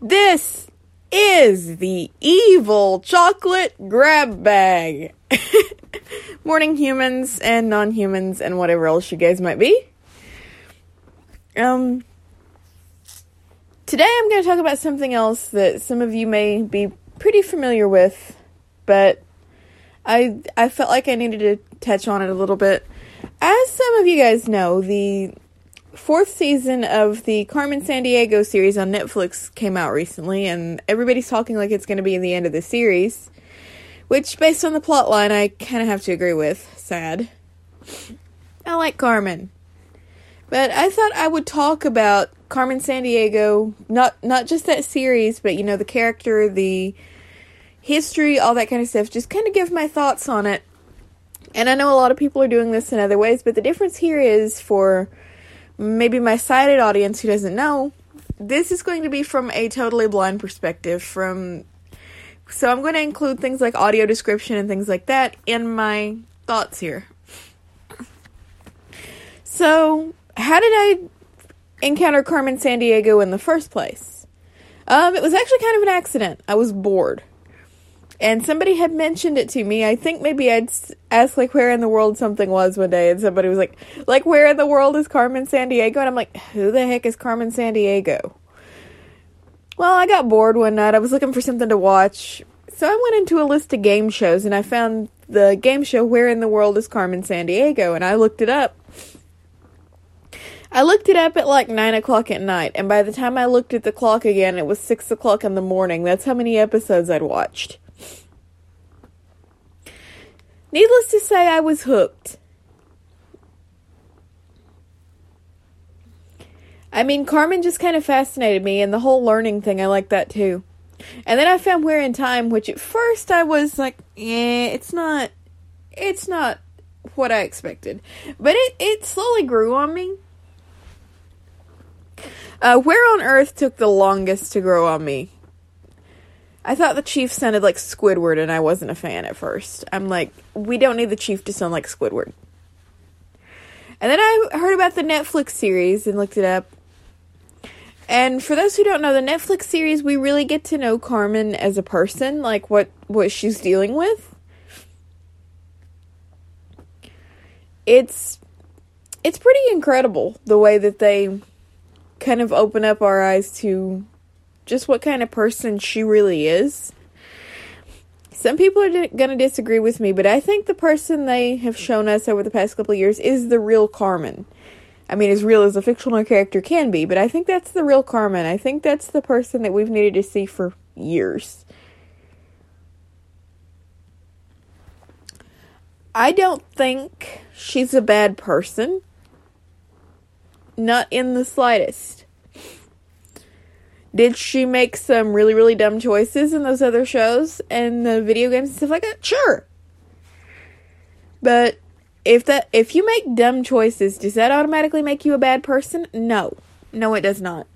This is the evil chocolate grab bag. Morning, humans and non humans, and whatever else you guys might be. Um, today I'm going to talk about something else that some of you may be pretty familiar with, but I I felt like I needed to touch on it a little bit. As some of you guys know, the fourth season of the Carmen Sandiego series on Netflix came out recently, and everybody's talking like it's going to be the end of the series. Which, based on the plot line, I kind of have to agree with. Sad. I like Carmen. But I thought I would talk about Carmen Sandiego, not not just that series, but you know the character, the history, all that kind of stuff. Just kind of give my thoughts on it. And I know a lot of people are doing this in other ways, but the difference here is for maybe my sighted audience who doesn't know, this is going to be from a totally blind perspective from so I'm going to include things like audio description and things like that in my thoughts here. So, how did I encounter Carmen Sandiego in the first place? Um, it was actually kind of an accident. I was bored and somebody had mentioned it to me. I think maybe I'd asked like where in the world something was one day, and somebody was like, "Like where in the world is Carmen Sandiego?" And I'm like, "Who the heck is Carmen Sandiego?" Well, I got bored one night. I was looking for something to watch, so I went into a list of game shows, and I found the game show "Where in the World is Carmen Sandiego?" and I looked it up. I looked it up at like 9 o'clock at night, and by the time I looked at the clock again, it was 6 o'clock in the morning. That's how many episodes I'd watched. Needless to say, I was hooked. I mean, Carmen just kind of fascinated me, and the whole learning thing, I like that too. And then I found Where in Time, which at first I was like, yeah, it's not, it's not what I expected. But it, it slowly grew on me. Uh, Where on Earth took the longest to grow on me. I thought the chief sounded like Squidward, and I wasn't a fan at first. I'm like, we don't need the chief to sound like Squidward. And then I heard about the Netflix series and looked it up. And for those who don't know, the Netflix series, we really get to know Carmen as a person, like what, what she's dealing with. It's it's pretty incredible the way that they kind of open up our eyes to just what kind of person she really is. Some people are di- going to disagree with me, but I think the person they have shown us over the past couple of years is the real Carmen. I mean, as real as a fictional character can be, but I think that's the real Carmen. I think that's the person that we've needed to see for years. I don't think she's a bad person. Not in the slightest. Did she make some really, really dumb choices in those other shows and the video games and stuff like that? Sure. But if that if you make dumb choices, does that automatically make you a bad person? No. No, it does not.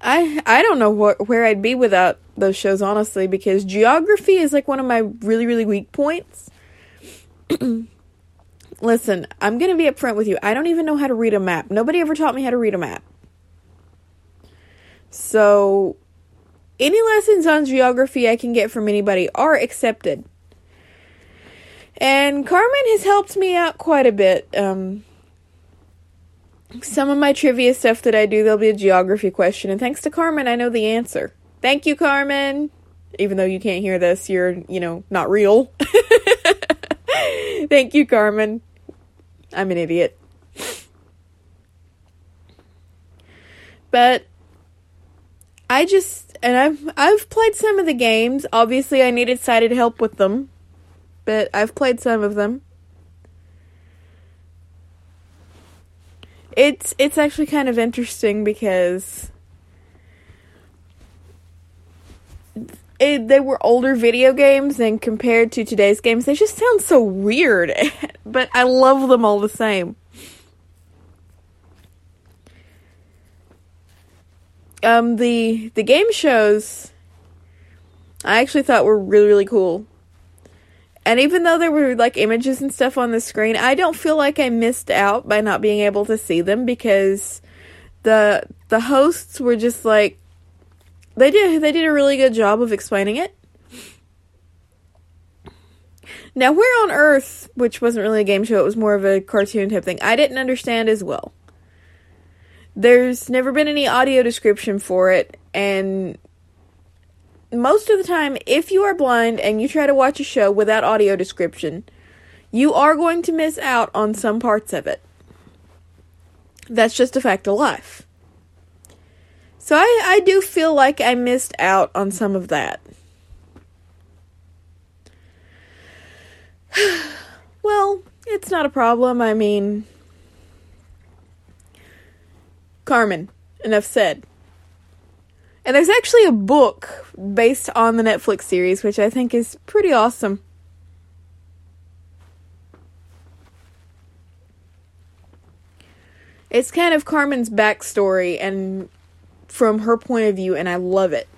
I I don't know wh- where I'd be without those shows honestly because geography is like one of my really really weak points. Listen, I'm going to be upfront with you. I don't even know how to read a map. Nobody ever taught me how to read a map. So, any lessons on geography I can get from anybody are accepted. And Carmen has helped me out quite a bit. Um, some of my trivia stuff that I do, there'll be a geography question. And thanks to Carmen, I know the answer. Thank you, Carmen. Even though you can't hear this, you're, you know, not real. Thank you, Carmen. I'm an idiot. But I just and I've I've played some of the games. Obviously, I needed sighted help with them, but I've played some of them. It's it's actually kind of interesting because it, they were older video games and compared to today's games. They just sound so weird but i love them all the same. Um the the game shows i actually thought were really really cool. And even though there were like images and stuff on the screen, I don't feel like I missed out by not being able to see them because the the hosts were just like they did they did a really good job of explaining it. Now, Where on Earth, which wasn't really a game show, it was more of a cartoon type thing, I didn't understand as well. There's never been any audio description for it, and most of the time, if you are blind and you try to watch a show without audio description, you are going to miss out on some parts of it. That's just a fact of life. So I, I do feel like I missed out on some of that. well, it's not a problem. I mean, Carmen, enough said. And there's actually a book based on the Netflix series, which I think is pretty awesome. It's kind of Carmen's backstory and from her point of view, and I love it.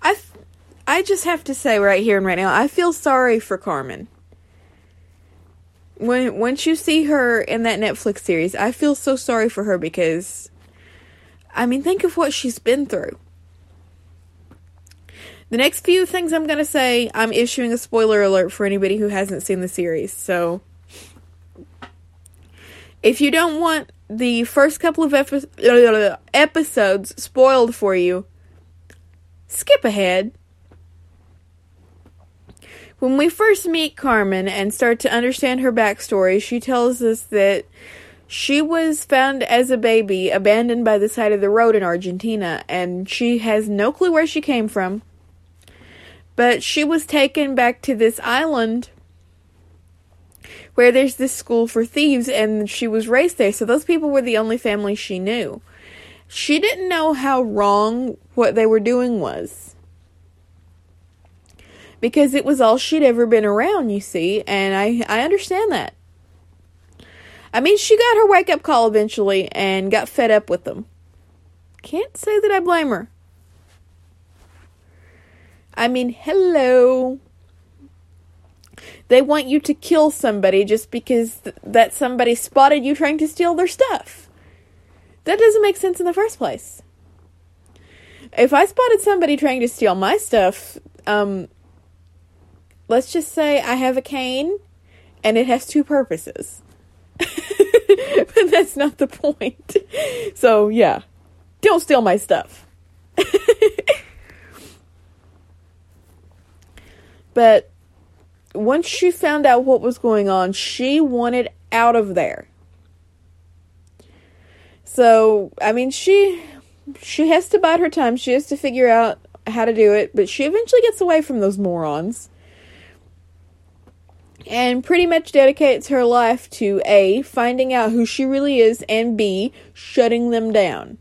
I, I just have to say right here and right now, I feel sorry for Carmen. When once you see her in that Netflix series, I feel so sorry for her because, I mean, think of what she's been through. The next few things I'm going to say, I'm issuing a spoiler alert for anybody who hasn't seen the series. So, if you don't want the first couple of epi- uh, episodes spoiled for you, skip ahead. When we first meet Carmen and start to understand her backstory, she tells us that she was found as a baby abandoned by the side of the road in Argentina, and she has no clue where she came from. But she was taken back to this island where there's this school for thieves and she was raised there. So those people were the only family she knew. She didn't know how wrong what they were doing was. Because it was all she'd ever been around, you see, and I I understand that. I mean, she got her wake up call eventually and got fed up with them. Can't say that I blame her. I mean, hello. They want you to kill somebody just because th- that somebody spotted you trying to steal their stuff. That doesn't make sense in the first place. If I spotted somebody trying to steal my stuff, um, let's just say I have a cane and it has two purposes. but that's not the point. So, yeah. Don't steal my stuff. but once she found out what was going on, she wanted out of there. So, I mean, she she has to bide her time. She has to figure out how to do it, but she eventually gets away from those morons. And pretty much dedicates her life to A, finding out who she really is, and B, shutting them down.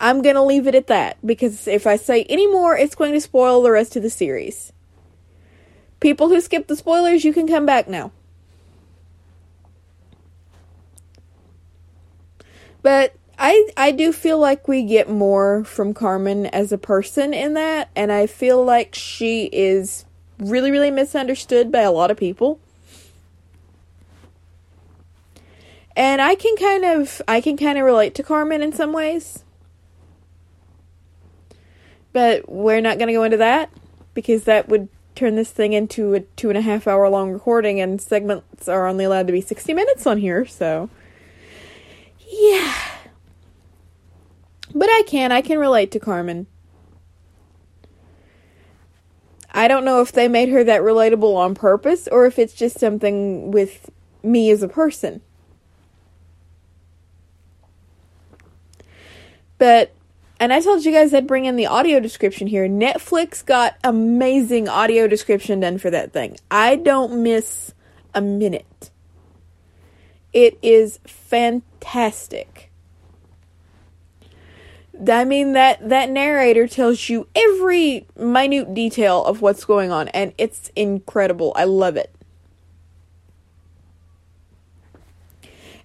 I'm going to leave it at that because if I say any more, it's going to spoil the rest of the series. People who skip the spoilers, you can come back now. But I I do feel like we get more from Carmen as a person in that and I feel like she is really really misunderstood by a lot of people. And I can kind of I can kind of relate to Carmen in some ways. But we're not going to go into that because that would turn this thing into a two and a half hour long recording, and segments are only allowed to be 60 minutes on here, so. Yeah. But I can. I can relate to Carmen. I don't know if they made her that relatable on purpose or if it's just something with me as a person. But and I told you guys I'd bring in the audio description here. Netflix got amazing audio description done for that thing. I don't miss a minute. It is fantastic. I mean that that narrator tells you every minute detail of what's going on and it's incredible. I love it.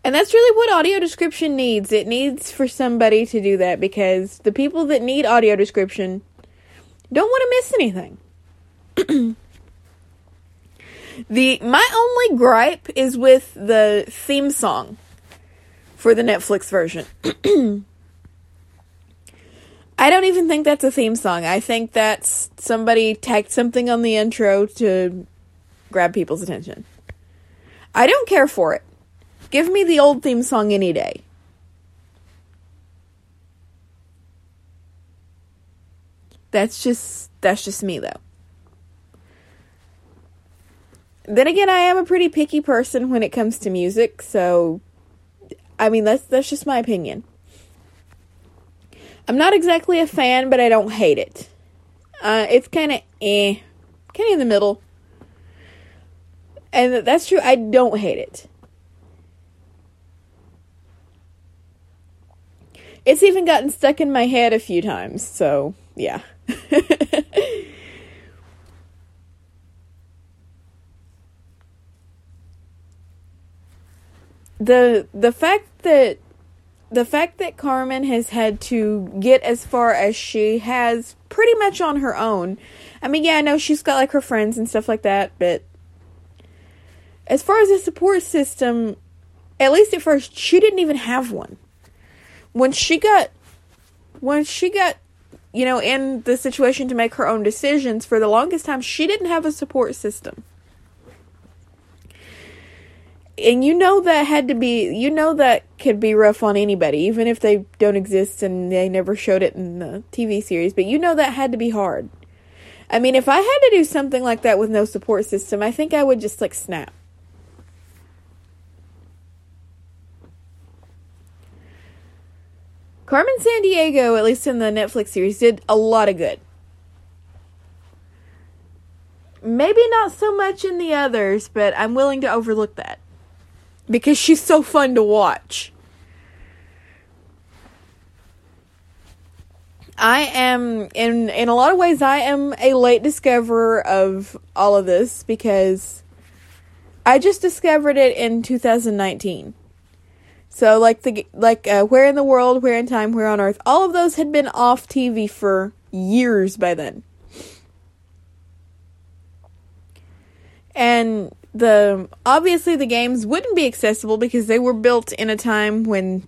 And that's really what audio description needs. It needs for somebody to do that because the people that need audio description don't want to miss anything. the my only gripe is with the theme song for the Netflix version. I don't even think that's a theme song. I think that's somebody tacked something on the intro to grab people's attention. I don't care for it. Give me the old theme song any day. That's just that's just me though. Then again, I am a pretty picky person when it comes to music, so I mean that's that's just my opinion. I'm not exactly a fan, but I don't hate it. Uh, it's kind of eh, kind of in the middle. And that's true. I don't hate it. It's even gotten stuck in my head a few times, so yeah. the the fact that the fact that Carmen has had to get as far as she has pretty much on her own. I mean, yeah, I know she's got like her friends and stuff like that, but as far as a support system, at least at first, she didn't even have one. When she got when she got you know, in the situation to make her own decisions, for the longest time, she didn't have a support system. And you know that had to be, you know that could be rough on anybody, even if they don't exist and they never showed it in the TV series, but you know that had to be hard. I mean, if I had to do something like that with no support system, I think I would just like snap. Carmen Sandiego, at least in the Netflix series, did a lot of good. Maybe not so much in the others, but I'm willing to overlook that. Because she's so fun to watch. I am in in a lot of ways I am a late discoverer of all of this because I just discovered it in 2019. So like the like uh, where in the world, where in time, where on earth, all of those had been off TV for years by then. And the obviously the games wouldn't be accessible because they were built in a time when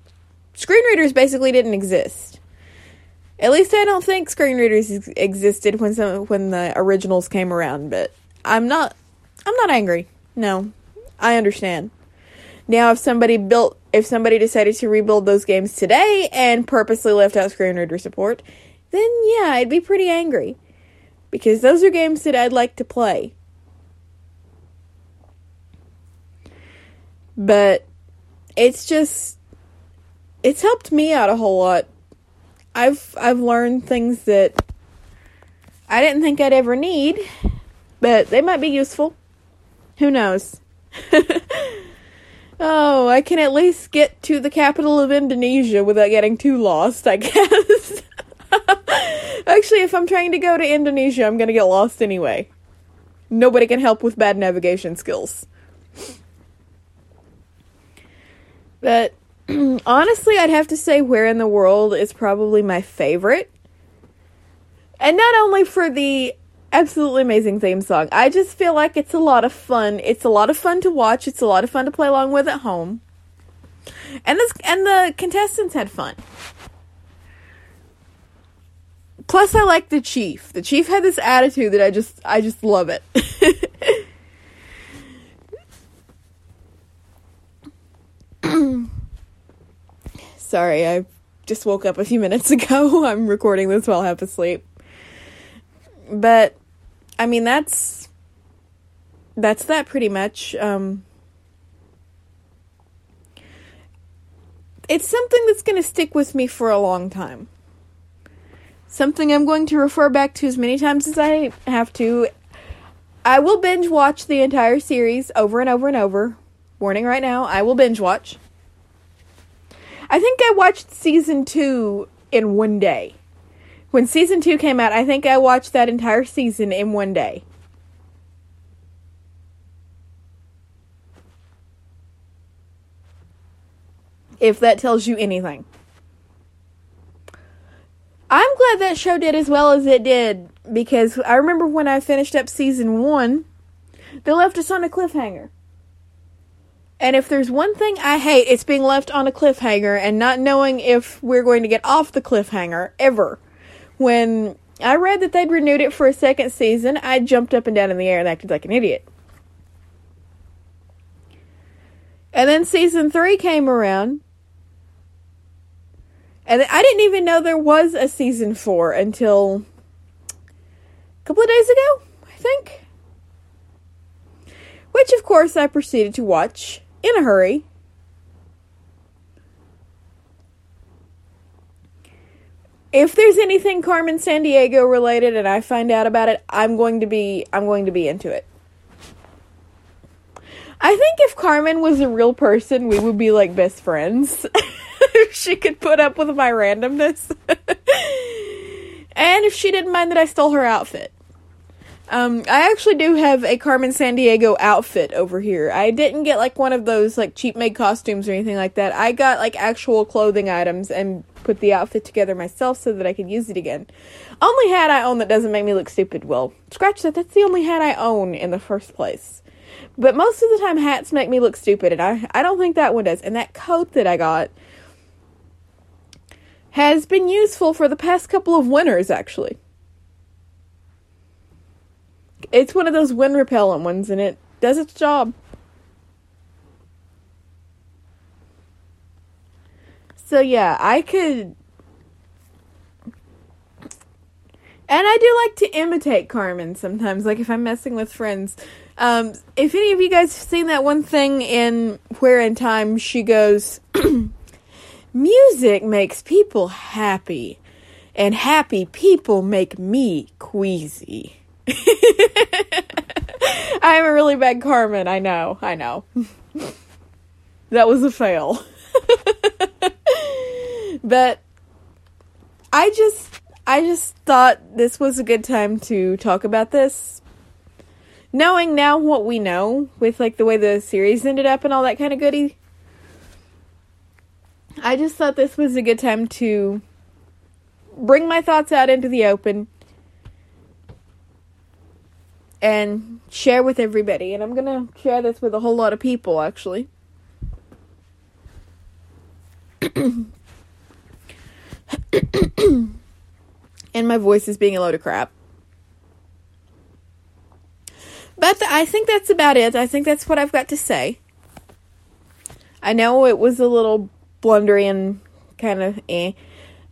screen readers basically didn't exist. At least I don't think screen readers ex- existed when some when the originals came around, but I'm not I'm not angry. No. I understand. Now if somebody built if somebody decided to rebuild those games today and purposely left out screen reader support, then yeah, I'd be pretty angry. Because those are games that I'd like to play. But it's just it's helped me out a whole lot. I've I've learned things that I didn't think I'd ever need, but they might be useful. Who knows? Oh, I can at least get to the capital of Indonesia without getting too lost, I guess. Actually, if I'm trying to go to Indonesia, I'm gonna get lost anyway. Nobody can help with bad navigation skills. But honestly, I'd have to say Where in the World is probably my favorite. And not only for the absolutely amazing theme song. I just feel like it's a lot of fun. It's a lot of fun to watch. It's a lot of fun to play along with at home. And this and the contestants had fun. Plus I like the chief. The chief had this attitude that I just I just love it. Sorry, I just woke up a few minutes ago. I'm recording this while half asleep. But I mean, that's that's that pretty much. Um, it's something that's going to stick with me for a long time. Something I'm going to refer back to as many times as I have to. I will binge watch the entire series over and over and over. Warning right now, I will binge watch. I think I watched season two in one day. When season two came out, I think I watched that entire season in one day. If that tells you anything. I'm glad that show did as well as it did because I remember when I finished up season one, they left us on a cliffhanger. And if there's one thing I hate, it's being left on a cliffhanger and not knowing if we're going to get off the cliffhanger ever. When I read that they'd renewed it for a second season, I jumped up and down in the air and acted like an idiot. And then season three came around. And I didn't even know there was a season four until a couple of days ago, I think. Which, of course, I proceeded to watch in a hurry. If there's anything Carmen Sandiego related and I find out about it, I'm going to be I'm going to be into it. I think if Carmen was a real person, we would be like best friends. if she could put up with my randomness. and if she didn't mind that I stole her outfit. Um, I actually do have a Carmen Sandiego outfit over here. I didn't get like one of those like cheap made costumes or anything like that. I got like actual clothing items and put the outfit together myself so that I could use it again. Only hat I own that doesn't make me look stupid. Well, scratch that. That's the only hat I own in the first place. But most of the time, hats make me look stupid, and I I don't think that one does. And that coat that I got has been useful for the past couple of winters, actually. It's one of those wind repellent ones, and it does its job. So yeah, I could. And I do like to imitate Carmen sometimes, like if I'm messing with friends. Um, if any of you guys have seen that one thing in Where in Time, she goes, Music makes people happy, and happy people make me queasy. I'm a really bad Carmen. I know. I know. that was a fail. but I just I just thought this was a good time to talk about this. Knowing now what we know with like the way the series ended up and all that kind of goody. I just thought this was a good time to bring my thoughts out into the open and share with everybody. And I'm to share this with a whole lot of people, actually. and my voice is being a load of crap. But I think that's about it. I think that's what I've got to say. I know it was a little blundery and kind of eh.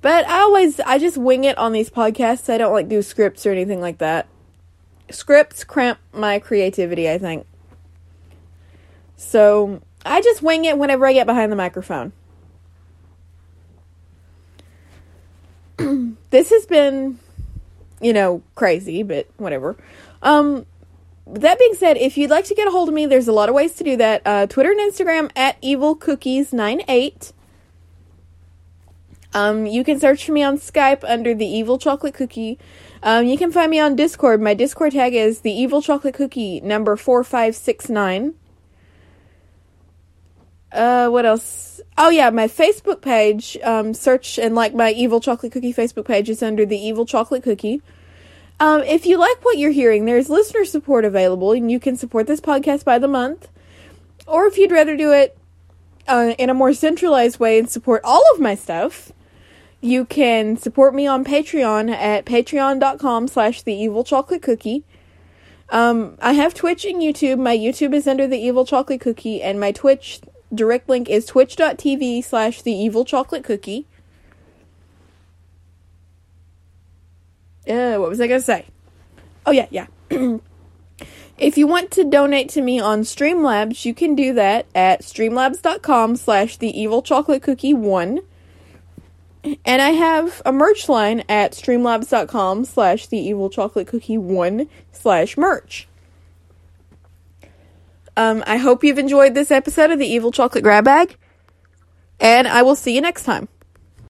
But I always, I just wing it on these podcasts. I don't like do scripts or anything like that scripts cramp my creativity, I think. So I just wing it whenever I get behind the microphone. this has been, you know, crazy, but whatever. Um, that being said, if you'd like to get a hold of me, there's a lot of ways to do that. Uh, Twitter and Instagram at evilcookies98. Um, you can search for me on Skype under the Evil Chocolate Cookie. Um, you can find me on Discord. My Discord tag is the Evil Chocolate Cookie number four five six nine. Uh, what else? Oh yeah, my Facebook page. Um, search and like my Evil Chocolate Cookie Facebook page is under the Evil Chocolate Cookie. Um, if you like what you're hearing, there's listener support available, and you can support this podcast by the month. Or if you'd rather do it uh, in a more centralized way and support all of my stuff, you can support me on Patreon at patreon.com slash the evil chocolate cookie. Um, I have Twitch and YouTube. My YouTube is under the evil chocolate cookie, and my Twitch direct link is twitch.tv slash the evil chocolate cookie. Uh, what was I gonna say? Oh yeah, yeah. if you want to donate to me on Streamlabs, you can do that at streamlabs.com slash the evil chocolate cookie one. And I have a merch line at streamlabs.com slash the evil chocolate cookie one slash merch. Um, I hope you've enjoyed this episode of the Evil Chocolate Grab Bag, and I will see you next time.